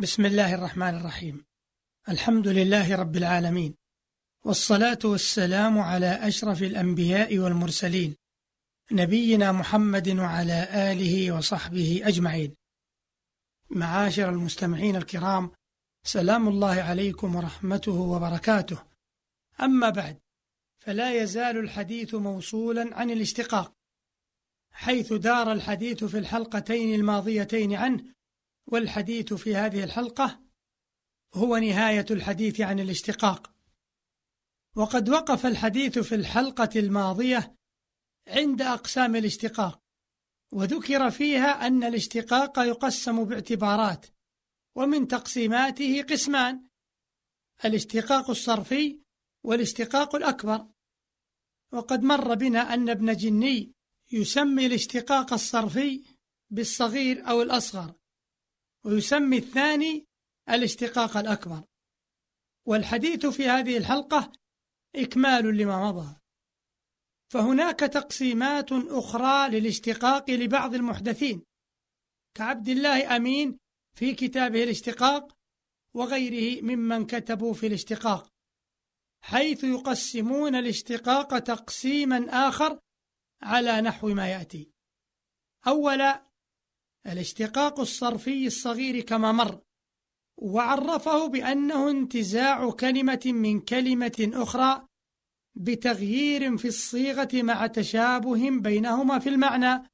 بسم الله الرحمن الرحيم. الحمد لله رب العالمين. والصلاة والسلام على أشرف الأنبياء والمرسلين نبينا محمد وعلى آله وصحبه أجمعين. معاشر المستمعين الكرام سلام الله عليكم ورحمته وبركاته. أما بعد فلا يزال الحديث موصولا عن الاشتقاق حيث دار الحديث في الحلقتين الماضيتين عنه والحديث في هذه الحلقة هو نهاية الحديث عن الاشتقاق. وقد وقف الحديث في الحلقة الماضية عند أقسام الاشتقاق وذكر فيها أن الاشتقاق يقسم باعتبارات ومن تقسيماته قسمان الاشتقاق الصرفي والاشتقاق الأكبر. وقد مر بنا أن ابن جني يسمي الاشتقاق الصرفي بالصغير أو الأصغر. ويسمي الثاني الاشتقاق الأكبر. والحديث في هذه الحلقة إكمال لما مضى. فهناك تقسيمات أخرى للاشتقاق لبعض المحدثين. كعبد الله أمين في كتابه الاشتقاق وغيره ممن كتبوا في الاشتقاق حيث يقسمون الاشتقاق تقسيما آخر على نحو ما يأتي. أولا الاشتقاق الصرفي الصغير كما مر وعرفه بأنه انتزاع كلمة من كلمة أخرى بتغيير في الصيغة مع تشابه بينهما في المعنى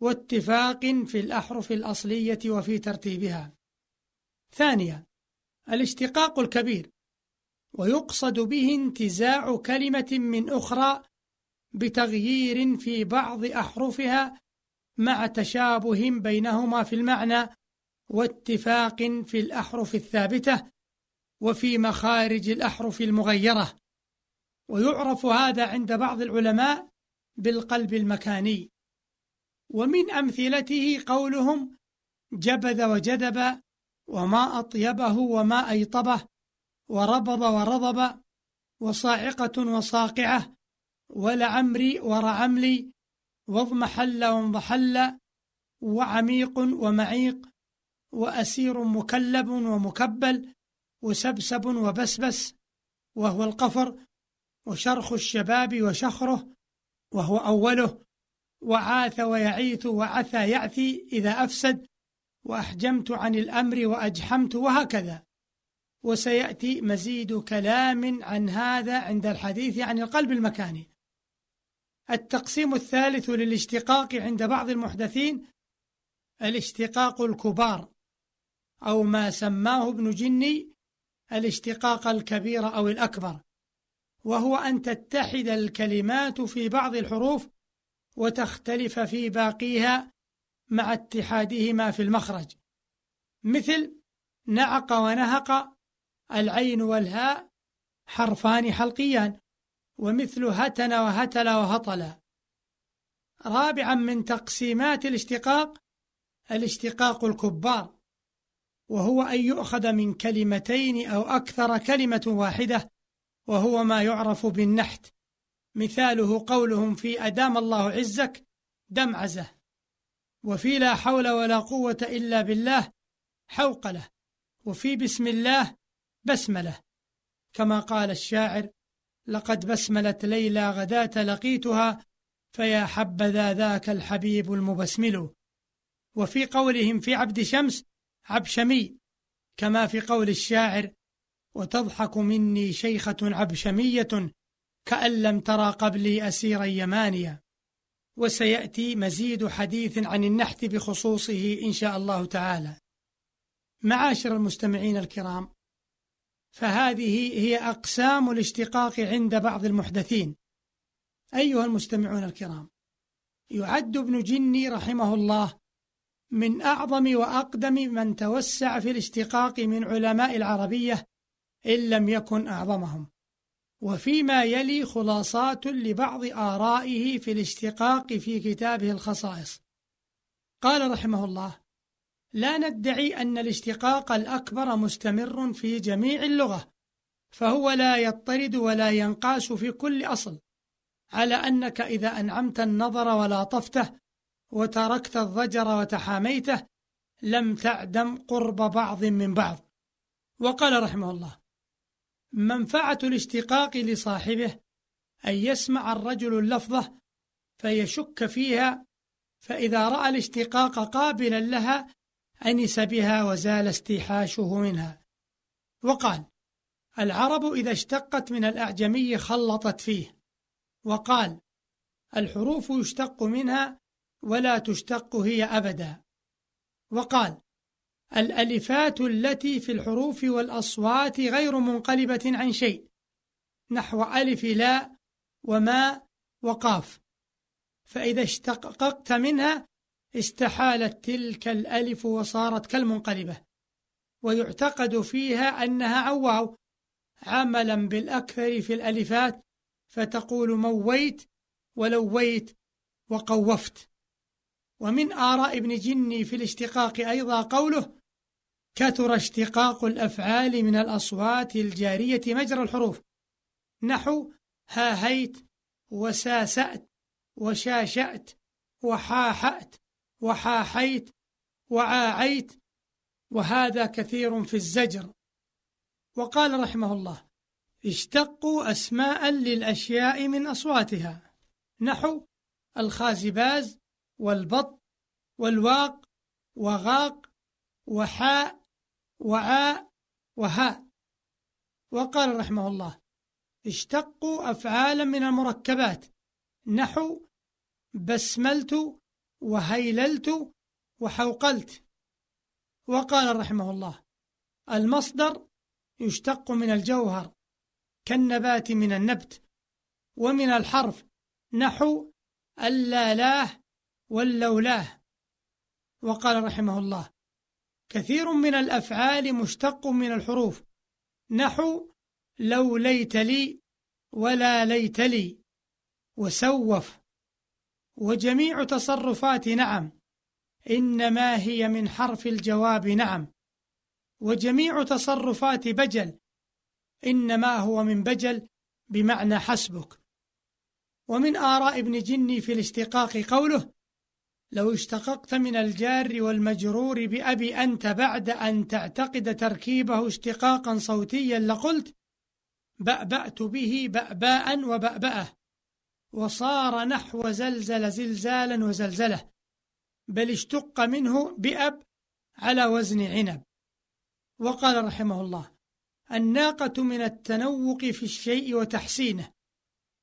واتفاق في الأحرف الأصلية وفي ترتيبها. ثانيا الاشتقاق الكبير ويقصد به انتزاع كلمة من أخرى بتغيير في بعض أحرفها مع تشابه بينهما في المعنى واتفاق في الأحرف الثابتة وفي مخارج الأحرف المغيرة. ويعرف هذا عند بعض العلماء بالقلب المكاني. ومن أمثلته قولهم جبذ وجدب وما أطيبه وما أيطبه وربض ورضب وصاعقة وصاقعة ولعمري ورعملي واضمحل وانضحل وعميق ومعيق وأسير مكلب ومكبل وسبسب وبسبس وهو القفر وشرخ الشباب وشخره وهو أوله وعاث ويعيث وعثى يعثي إذا أفسد وأحجمت عن الأمر وأجحمت وهكذا. وسيأتي مزيد كلام عن هذا عند الحديث عن القلب المكاني. التقسيم الثالث للاشتقاق عند بعض المحدثين الاشتقاق الكبار أو ما سماه ابن جني الاشتقاق الكبير أو الأكبر وهو أن تتحد الكلمات في بعض الحروف وتختلف في باقيها مع اتحادهما في المخرج. مثل نعق ونهق العين والهاء حرفان حلقيان. ومثل هتن وهتل وهطل. رابعا من تقسيمات الاشتقاق الاشتقاق الكبار وهو أن يؤخذ من كلمتين أو أكثر كلمة واحدة وهو ما يعرف بالنحت. مثاله قولهم في أدام الله عزك دمعزة وفي لا حول ولا قوة إلا بالله حوقله وفي بسم الله بسمله كما قال الشاعر لقد بسملت ليلى غداة لقيتها فيا حبذا ذاك الحبيب المبسمل. وفي قولهم في عبد شمس عبشمي كما في قول الشاعر وتضحك مني شيخة عبشمية كأن لم ترى قبلي أسيرا يمانيا وسيأتي مزيد حديث عن النحت بخصوصه إن شاء الله تعالى. معاشر المستمعين الكرام فهذه هي أقسام الاشتقاق عند بعض المحدثين. أيها المستمعون الكرام يعد ابن جني رحمه الله من أعظم وأقدم من توسع في الاشتقاق من علماء العربية إن لم يكن أعظمهم. وفيما يلي خلاصات لبعض آرائه في الاشتقاق في كتابه الخصائص. قال رحمه الله لا ندعي أن الاشتقاق الأكبر مستمر في جميع اللغة فهو لا يضطرد ولا ينقاس في كل أصل على أنك إذا أنعمت النظر ولاطفته وتركت الضجر وتحاميته لم تعدم قرب بعض من بعض. وقال رحمه الله منفعة الاشتقاق لصاحبه أن يسمع الرجل اللفظة فيشك فيها فإذا رأى الاشتقاق قابلا لها أنس بها وزال استيحاشه منها. وقال العرب إذا اشتقت من الأعجمي خلطت فيه. وقال الحروف يشتق منها ولا تشتق هي أبدا. وقال الألفات التي في الحروف والأصوات غير منقلبة عن شيء نحو ألف لا وما وقاف. فإذا اشتققت منها استحالت تلك الألف وصارت كالمنقلبة ويعتقد فيها أنها عواو عملا بالأكثر في الألفات فتقول مويت ولويت وقوفت. ومن آراء ابن جني في الاشتقاق أيضا قوله كثر اشتقاق الأفعال من الأصوات الجارية مجرى الحروف. نحو هاهيت وساسأت وشاشأت وحاحأت وحاحيت وعاعيت وهذا كثير في الزجر. وقال رحمه الله اشتقوا أسماء للأشياء من أصواتها. نحو الخازباز والبط والواق وغاق وحاء وعاء وهاء. وقال رحمه الله اشتقوا أفعالا من المركبات. نحو بسملت وهيللت وحوقلت. وقال رحمه الله المصدر يشتق من الجوهر كالنبات من النبت ومن الحرف نحو اللالاه واللولاه. وقال رحمه الله كثير من الأفعال مشتق من الحروف نحو لو ليت لي ولا ليت لي وسوف وجميع تصرفات نعم إنما هي من حرف الجواب نعم. وجميع تصرفات بجل إنما هو من بجل بمعنى حسبك. ومن آراء ابن جني في الاشتقاق قوله لو اشتققت من الجار والمجرور بأبي أنت بعد أن تعتقد تركيبه اشتقاقا صوتيا لقلت بأبأت به بأباء وبأبأه. وصار نحو زلزل زلزالا وزلزلة بل اشتق منه بأب على وزن عنب. وقال رحمه الله الناقة من التنوق في الشيء وتحسينه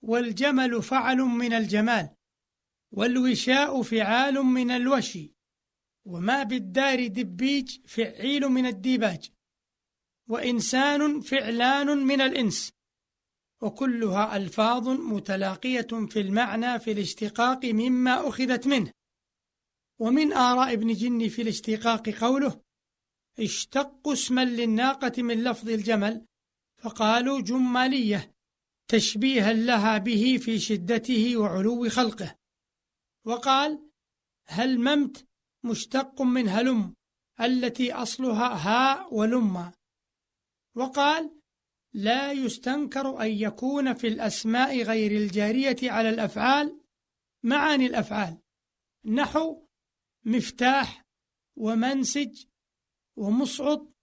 والجمل فعل من الجمال والوشاء فعال من الوشي وما بالدار دبيج فعيل من الديباج وإنسان فعلان من الإنس. وكلها ألفاظ متلاقية في المعنى في الاشتقاق مما أخذت منه. ومن آراء ابن جني في الاشتقاق قوله اشتقوا اسما للناقة من لفظ الجمل فقالوا جمالية تشبيها لها به في شدته وعلو خلقه. وقال هلممت مشتق من هلم التي أصلها هاء ولما. وقال لا يستنكر أن يكون في الأسماء غير الجارية على الأفعال معاني الأفعال. نحو مفتاح ومنسج ومصعد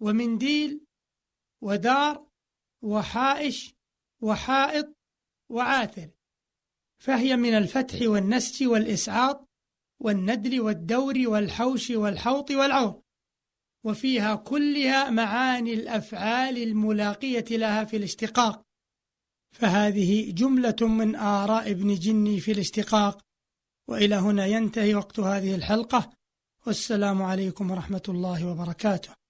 ومنديل ودار وحائش وحائط وعاثر. فهي من الفتح والنسج والإسعاط والندل والدور والحوش والحوط والعور وفيها كلها معاني الأفعال الملاقية لها في الاشتقاق. فهذه جملة من آراء ابن جني في الاشتقاق. وإلى هنا ينتهي وقت هذه الحلقة. والسلام عليكم ورحمة الله وبركاته.